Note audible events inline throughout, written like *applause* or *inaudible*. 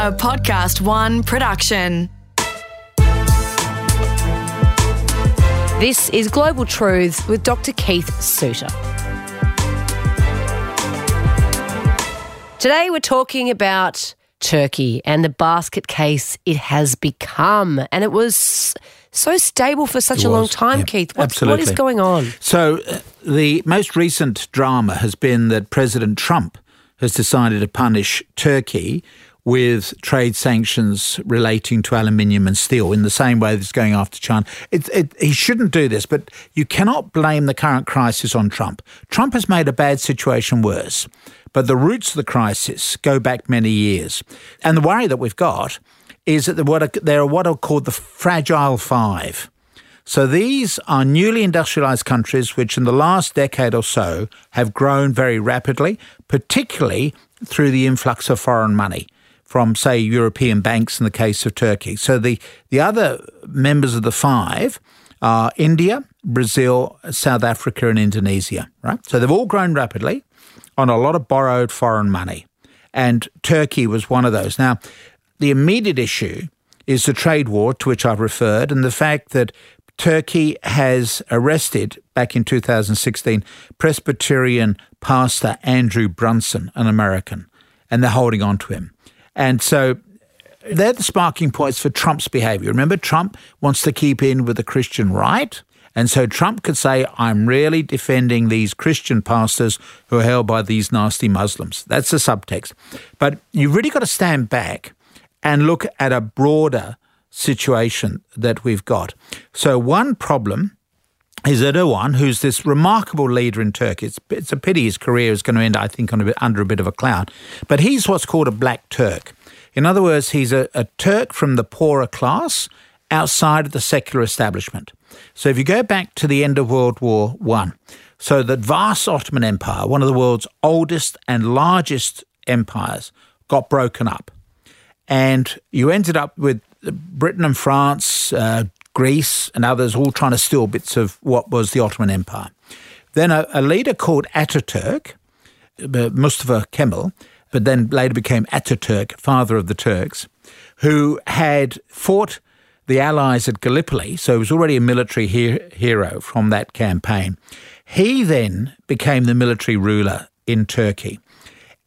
a Podcast One production. This is Global Truths with Dr. Keith Suter. Today we're talking about Turkey and the basket case it has become. And it was so stable for such It a long time, yeah, Keith. What's. What is going on? So, uh, the most recent drama has been that President Trump has decided to punish Turkey with trade sanctions relating to aluminium and steel in the same way that's going after China. It, it, he shouldn't do this, but you cannot blame the current crisis on Trump. Trump has made a bad situation worse, but the roots of the crisis go back many years. And the worry that we've got is that there are what are called the fragile five. So these are newly industrialized countries which, in the last decade or so, have grown very rapidly, particularly through the influx of foreign money from, say, European banks in the case of Turkey. So the, the other members of the five are India, Brazil, South Africa, and Indonesia, right? So they've all grown rapidly on a lot of borrowed foreign money. And Turkey was one of those. Now, the immediate issue is the trade war to which I've referred and the fact that Turkey has arrested back in 2016 Presbyterian pastor Andrew Brunson, an American, and they're holding on to him. And so they're the sparking points for Trump's behavior. Remember, Trump wants to keep in with the Christian right. And so Trump could say, I'm really defending these Christian pastors who are held by these nasty Muslims. That's the subtext. But you've really got to stand back and look at a broader situation that we've got. So, one problem is Erdogan, who's this remarkable leader in Turkey. It's, it's a pity his career is going to end, I think, a bit, under a bit of a cloud. But he's what's called a black Turk. In other words, he's a, a Turk from the poorer class outside of the secular establishment. So if you go back to the end of World War One, so the vast Ottoman Empire, one of the world's oldest and largest empires, got broken up. And you ended up with Britain and France, uh, Greece, and others all trying to steal bits of what was the Ottoman Empire. Then a, a leader called Ataturk, uh, Mustafa Kemal, but then later became Ataturk, father of the Turks, who had fought the Allies at Gallipoli, so he was already a military he- hero from that campaign. He then became the military ruler in Turkey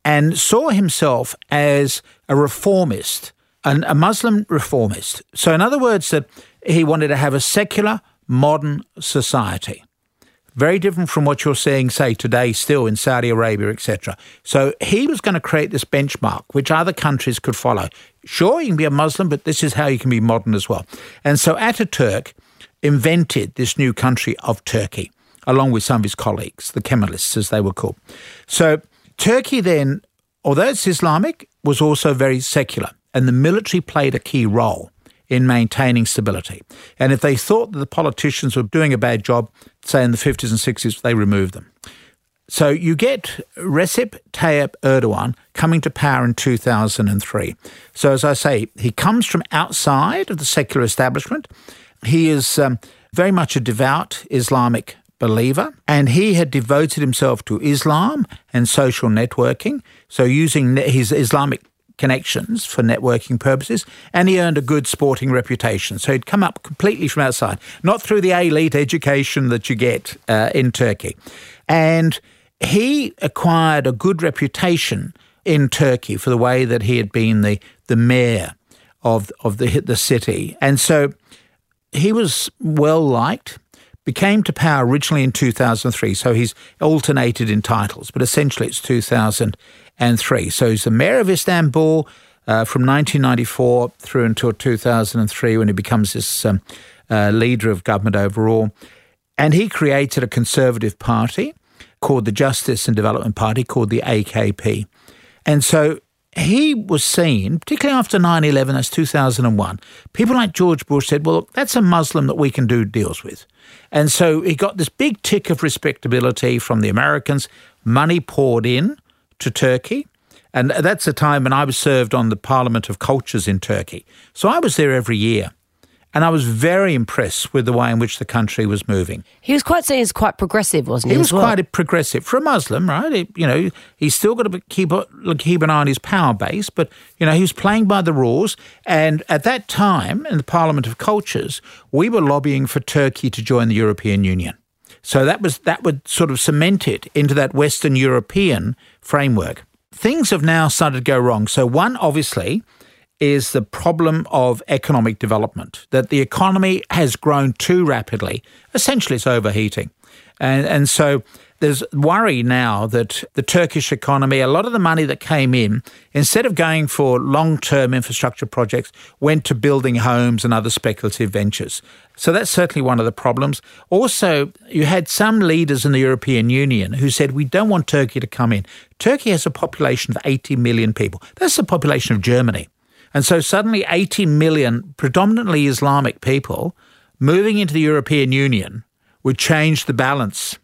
and saw himself as a reformist, an, a Muslim reformist. So, in other words, that he wanted to have a secular, modern society. Very different from what you're seeing, say, today, still in Saudi Arabia, etc. So he was going to create this benchmark which other countries could follow. Sure, you can be a Muslim, but this is how you can be modern as well. And so Ataturk invented this new country of Turkey, along with some of his colleagues, the Kemalists, as they were called. So Turkey then, although it's Islamic, was also very secular, and the military played a key role in maintaining stability. And if they thought that the politicians were doing a bad job, say in the 50s and 60s, they removed them. So you get Recep Tayyip Erdogan coming to power in 2003. So, as I say, he comes from outside of the secular establishment. He is um, very much a devout Islamic believer, and he had devoted himself to Islam and social networking. So, using his Islamic connections for networking purposes, and he earned a good sporting reputation. So he'd come up completely from outside, not through the elite education that you get uh, in Turkey. And he acquired a good reputation in Turkey for the way that he had been the, the mayor of, of the, the city. And so he was well liked became to power originally in 2003, so he's alternated in titles, but essentially it's 2003. So he's the mayor of Istanbul uh, from 1994 through until 2003 when he becomes this um, uh, leader of government overall. And he created a conservative party called the Justice and Development Party, called the AKP. And so he was seen, particularly after 9 11, that's 2001. People like George Bush said, well, that's a Muslim that we can do deals with. And so he got this big tick of respectability from the Americans. Money poured in to Turkey. And that's a time when I was served on the Parliament of Cultures in Turkey. So I was there every year. And I was very impressed with the way in which the country was moving. He was quite seen as quite progressive, wasn't he? He was as well? quite progressive for a Muslim, right? He- you know, he's still got to keep keep an eye on his power base, but you know, he was playing by the rules. And at that time, in the Parliament of Cultures, we were lobbying for Turkey to join the European Union. So that was that would sort of cement it into that Western European framework. Things have now started to go wrong. So one, obviously, is the problem of economic development, that the economy has grown too rapidly. Essentially, it's overheating. And, and so there's worry now that the Turkish economy, a lot of the money that came in, instead of going for long term infrastructure projects, went to building homes and other speculative ventures. So that's certainly one of the problems. Also, you had some leaders in the European Union who said, We don't want Turkey to come in. Turkey has a population of 80 million people. That's the population of Germany. And so suddenly 80 million predominantly Islamic people moving into the European Union would change the balance.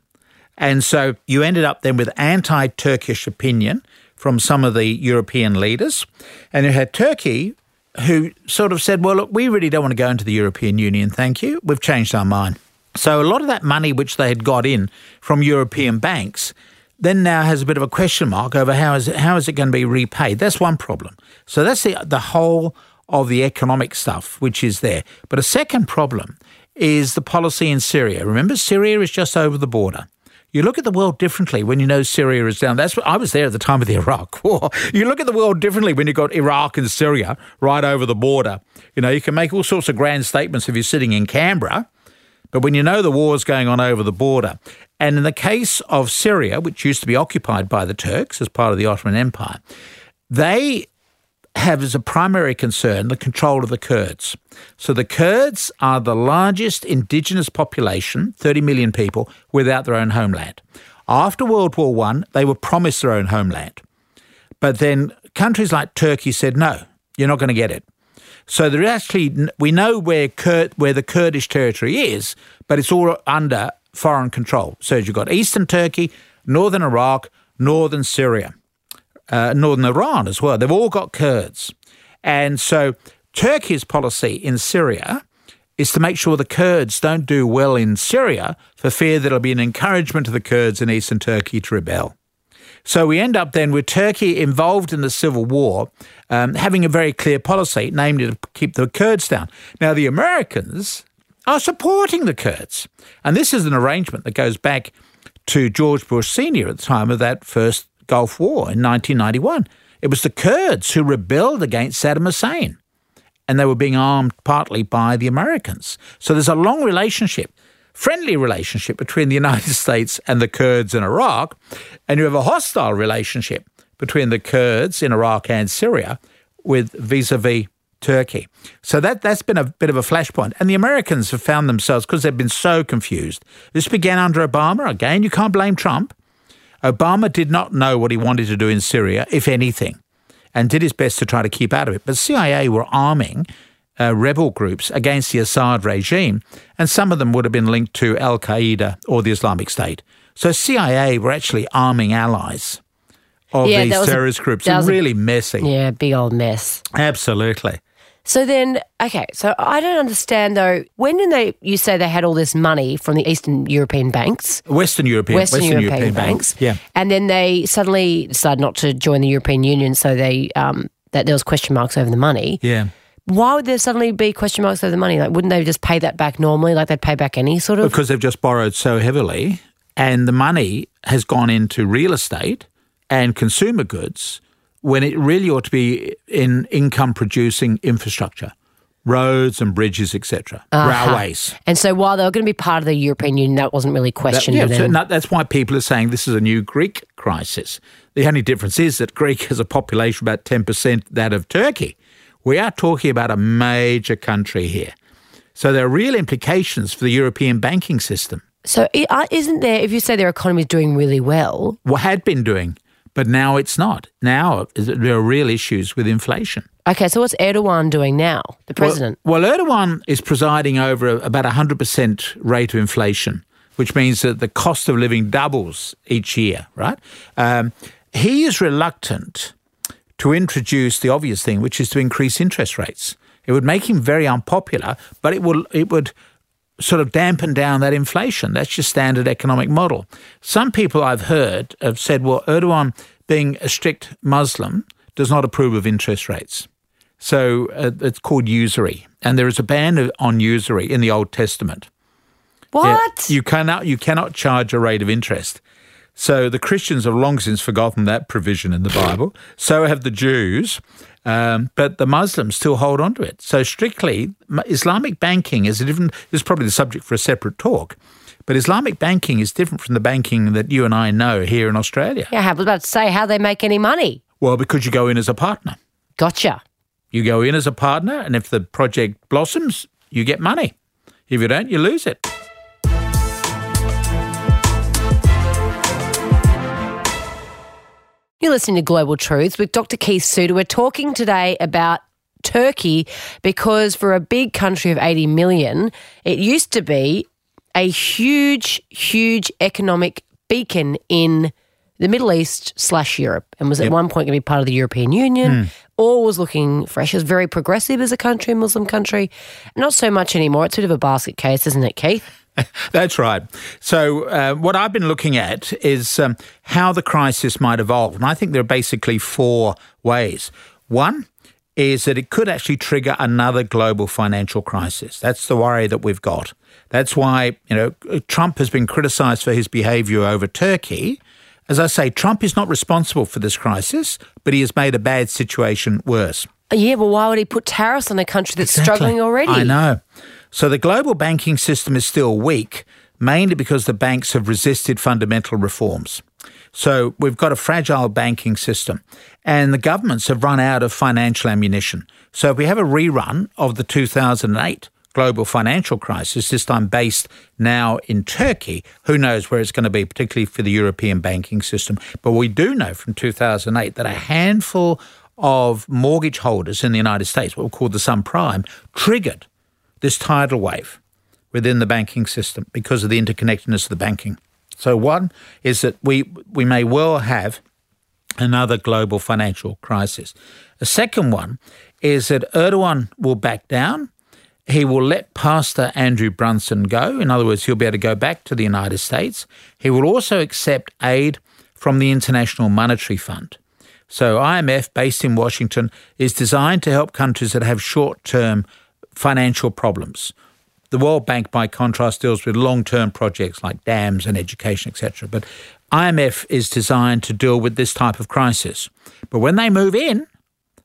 And so you ended up then with anti Turkish opinion from some of the European leaders. And you had Turkey who sort of said, well, look, we really don't want to go into the European Union, thank you. We've changed our mind. So a lot of that money which they had got in from European banks then now has a bit of a question mark over how is it, how is it going to be repaid. That's one problem. So that's the the whole of the economic stuff which is there. But a second problem is the policy in Syria. Remember, Syria is just over the border. You look at the world differently when you know Syria is down. That's what I was there at the time of the *laughs* Iraq War. You look at the world differently when you've got Iraq and Syria right over the border. You know, you can make all sorts of grand statements if you're sitting in Canberra, but when you know the war's going on over the border, and in the case of Syria, which used to be occupied by the Turks as part of the Ottoman Empire, they have as a primary concern the control of the Kurds. So the Kurds are the largest indigenous population, 30 million people, without their own homeland. After World War One, they were promised their own homeland. But then countries like Turkey said, no, you're not going to get it. So there actually, we know where Kur- where the Kurdish territory is, but it's all under foreign control. So you've got eastern Turkey, northern Iraq, northern Syria, uh, northern Iran as well. They've all got Kurds. And so Turkey's policy in Syria is to make sure the Kurds don't do well in Syria for fear that it'll be an encouragement to the Kurds in eastern Turkey to rebel. So we end up then with Turkey involved in the civil war, um, having a very clear policy, namely to keep the Kurds down. Now, the Americans are supporting the Kurds. And this is an arrangement that goes back to George Bush Sr. at the time of that first Gulf War in 1991. It was the Kurds who rebelled against Saddam Hussein, and they were being armed partly by the Americans. So there's a long relationship friendly relationship between the *laughs* United States and the Kurds in Iraq, and you have a hostile relationship between the Kurds in Iraq and Syria with vis-a-vis Turkey. So that that's been a bit of a flashpoint. And the Americans have found themselves because they've been so confused. This began under Obama. Again, you can't blame Trump. Obama did not know what he wanted to do in Syria, if anything, and did his best to try to keep out of it. But CIA were arming uh, rebel groups against the Assad regime, and some of them would have been linked to Al Qaeda or the Islamic State. So CIA were actually arming allies of Yeah, these was a- terrorist groups. that was a- really messy. Yeah, big old mess. Absolutely. So then, okay, so I don't understand though. When did they? You say they had all this money from the Eastern European banks, Western European, Western, European, banks, Yeah. and then they suddenly decided not to join the European Union. So they um, that there was question marks over the money. Yeah. Why would there suddenly be question marks over the money? Like, wouldn't they just pay that back normally, like they'd pay back any sort of? Because they've just borrowed so heavily, and the money has gone into real estate and consumer goods when it really ought to be in income producing infrastructure, roads and bridges, etc., railways. And so while they were going to be part of the European Union, that wasn't really That- questioned. yeah, so that's why people are saying this is a new Greek crisis. The only difference is that Greek has a population about 10% that of Turkey. We are talking about a major country here. So there are real implications for the European banking system. so uh, isn't there? If you say their economy is doing really well, What had been doing, but now it's not. Now there are real issues with inflation. okay. So what's Erdogan doing now? The president. Well, well Erdogan is presiding over a, about 100% rate of inflation, which means that the cost of living doubles each year, right? Um, he is reluctant to introduce the obvious thing, which is to increase interest rates. It would make him very unpopular, but it would it would sort of dampen down that inflation. That's your standard economic model. Some people I've heard have said, well, Erdogan, being a strict Muslim, does not approve of interest rates. So uh, it's called usury. And there is a ban on usury in the Old Testament. What? Yeah, you cannot you cannot charge a rate of interest. So the Christians have long since forgotten that provision in the Bible. So have the Jews, um, but the Muslims still hold on to it. So strictly, Islamic banking is a different. This is probably the subject for a separate talk. But Islamic banking is different from the banking that you and I know here in Australia. Yeah, I was about to say how they make any money. Well, because you go in as a partner. Gotcha. You go in as a partner, and if the project blossoms, you get money. If you don't, you lose it. You're listening to Global Truths with Dr. Keith Suter. We're talking today about Turkey because for a big country of 80 million, it used to be a huge, huge economic beacon in the Middle East slash Europe and was at yep. one point going to be part of the European Union. Mm. All was looking fresh. It was very progressive as a country, Muslim country. Not so much anymore. It's a bit of a basket case, isn't it, Keith? *laughs* That's right. So, uh, what I've been looking at is um, how the crisis might evolve. And I think there are basically four ways. One is that it could actually trigger another global financial crisis. That's the worry that we've got. That's why, you know, Trump has been criticized for his behavior over Turkey. As I say, Trump is not responsible for this crisis, but he has made a bad situation worse. Yeah, but why would he put tariffs on a country that's exactly. struggling already? I know. So the global banking system is still weak, mainly because the banks have resisted fundamental reforms. So we've got a fragile banking system, and the governments have run out of financial ammunition. So if we have a rerun of the 2008 global financial crisis, this time based now in Turkey, who knows where it's going to be, particularly for the European banking system. But we do know from 2008 that a handful of mortgage holders in the United States, what we call the subprime, triggered this tidal wave within the banking system because of the interconnectedness of the banking. So one is that we we may well have another global financial crisis. A second one is that Erdogan will back down. He will let Pastor Andrew Brunson go. In other words, he'll be able to go back to the United States. He will also accept aid from the International Monetary Fund. So IMF, based in Washington, is designed to help countries that have short-term financial problems. The World Bank, by contrast, deals with long term projects like dams and education, etc. But IMF is designed to deal with this type of crisis. But when they move in,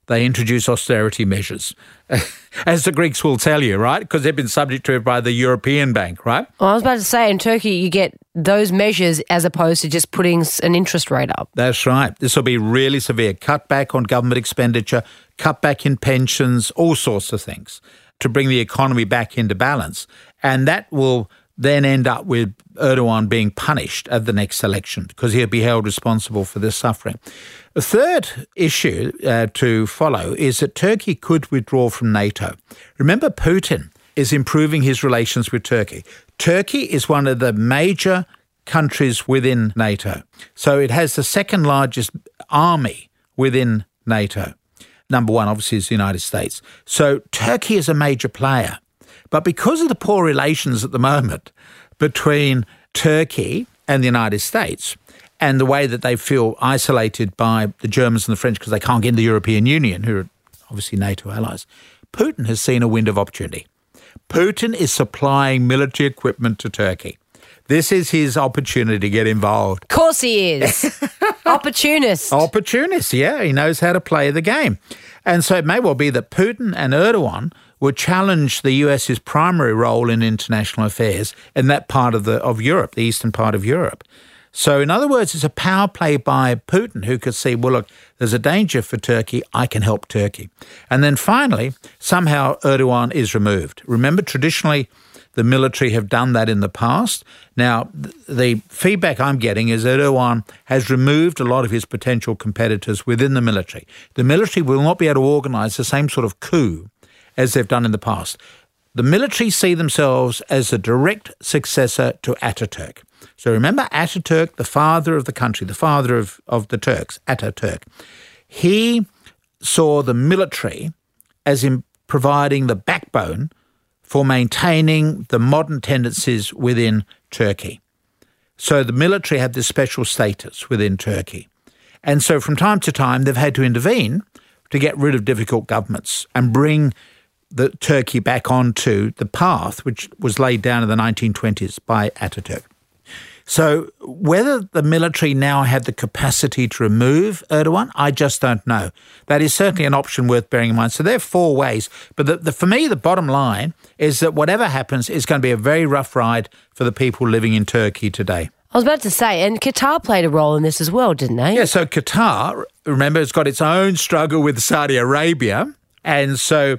they introduce austerity measures, *laughs* as the Greeks will tell you, right? Because they've been subject to it by the European Bank, right? Well, I was about to say, in Turkey, you get those measures as opposed to just putting an interest rate up. That's right. This will be really severe. Cut back on government expenditure, cut back in pensions, all sorts of things to bring the economy back into balance. And that will then end up with Erdogan being punished at the next election because he'll be held responsible for this suffering. The third issue uh, to follow is that Turkey could withdraw from NATO. Remember, Putin is improving his relations with Turkey. Turkey is one of the major countries within NATO. So it has the second largest army within NATO. Number one, obviously, is the United States. So Turkey is a major player. But because of the poor relations at the moment between Turkey and the United States, and the way that they feel isolated by the Germans and the French because they can't get into the European Union, who are obviously NATO allies, Putin has seen a wind of opportunity. Putin is supplying military equipment to Turkey. This is his opportunity to get involved. Of course he is. *laughs* Opportunist. Opportunist, yeah. He knows how to play the game. And so it may well be that Putin and Erdogan would challenge the US's primary role in international affairs in that part of the of Europe, the eastern part of Europe. So, in other words, it's a power play by Putin who could see, well, look, there's a danger for Turkey. I can help Turkey. And then finally, somehow Erdogan is removed. Remember, traditionally, the military have done that in the past. Now, the feedback I'm getting is Erdogan has removed a lot of his potential competitors within the military. The military will not be able to organise the same sort of coup as they've done in the past. The military see themselves as the direct successor to Ataturk. So remember Ataturk, the father of the country, the father of, of the Turks, Ataturk. He saw the military as in providing the backbone for maintaining the modern tendencies within Turkey. So the military have this special status within Turkey. And so from time to time, they've had to intervene to get rid of difficult governments and bring the Turkey back onto the path which was laid down in the 1920s by Ataturk. So whether the military now had the capacity to remove Erdogan, I just don't know. That is certainly an option worth bearing in mind. So there are four ways. But the, the, for me, the bottom line is that whatever happens is going to be a very rough ride for the people living in Turkey today. I was about to say, and Qatar played a role in this as well, didn't they? Yeah, so Qatar, remember, has got its own struggle with Saudi Arabia. And so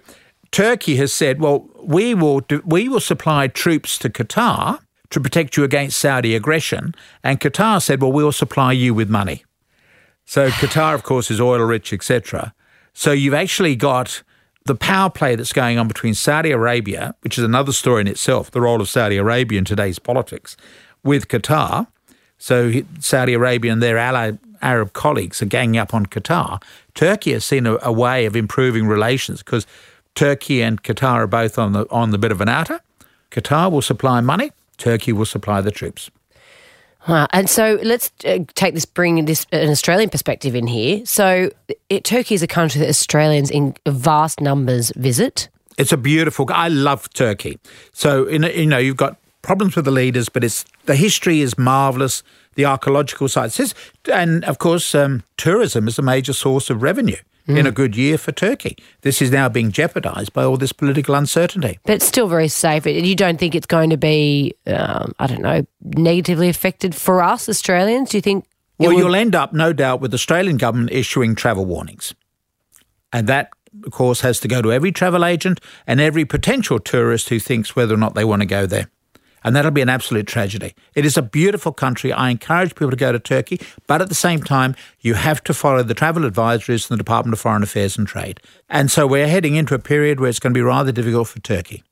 Turkey has said, well, we will, do, we will supply troops to Qatar to protect you against Saudi aggression. And Qatar said, well, we'll supply you with money. So Qatar, of course, is oil rich, etc. So you've actually got the power play that's going on between Saudi Arabia, which is another story in itself, the role of Saudi Arabia in today's politics, with Qatar. So Saudi Arabia and their allied Arab colleagues are ganging up on Qatar. Turkey has seen a, a way of improving relations because Turkey and Qatar are both on the on the bit of an outer. Qatar will supply money. Turkey will supply the troops. Wow. And so let's uh, take this, bring this an Australian perspective in here. So it, Turkey is a country that Australians in vast numbers visit. It's a beautiful. I love Turkey. So you know you've got problems with the leaders, but it's the history is marvelous. The archaeological sites, and of course, um, tourism is a major source of revenue. Mm. In a good year for Turkey. This is now being jeopardised by all this political uncertainty. But it's still very safe. You don't think it's going to be, um, I don't know, negatively affected for us Australians? Do you think? Well, will... you'll end up, no doubt, with the Australian government issuing travel warnings. And that of course, has to go to every travel agent and every potential tourist who thinks whether or not they want to go there and that'll be an absolute tragedy. It is a beautiful country. I encourage people to go to Turkey, but at the same time, you have to follow the travel advisories from the Department of Foreign Affairs and Trade. And so we're heading into a period where it's going to be rather difficult for Turkey.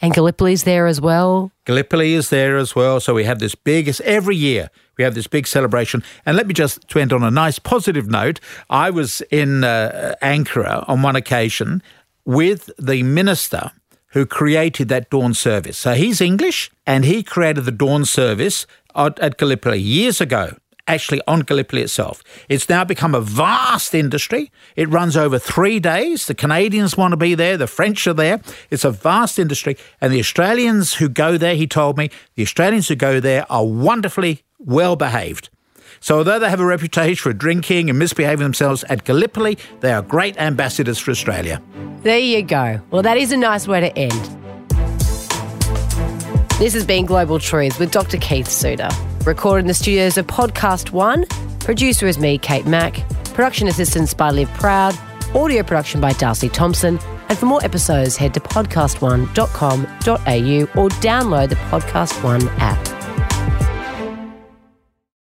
And Gallipoli's there as well. Gallipoli is there as well. So we have this big, every year we have this big celebration. And let me just to end on a nice positive note. I was in uh, Ankara on one occasion with the minister who created that dawn service. So he's English and he created the dawn service at, at Gallipoli years ago actually on Gallipoli itself. It's now become a vast industry. It runs over three days. The Canadians want to be there, the French are there. It's a vast industry. And the Australians who go there, he told me, the Australians who go there are wonderfully well behaved. So, although they have a reputation for drinking and misbehaving themselves at Gallipoli, they are great ambassadors for Australia. There you go. Well, that is a nice way to end. This has been Global Truths with Dr. Keith Suter. Recorded in the studios of Podcast One. Producer is me, Kate Mack. Production assistance by Liv Proud. Audio production by Darcy Thompson. And for more episodes, head to podcastone.com.au or download the Podcast One app.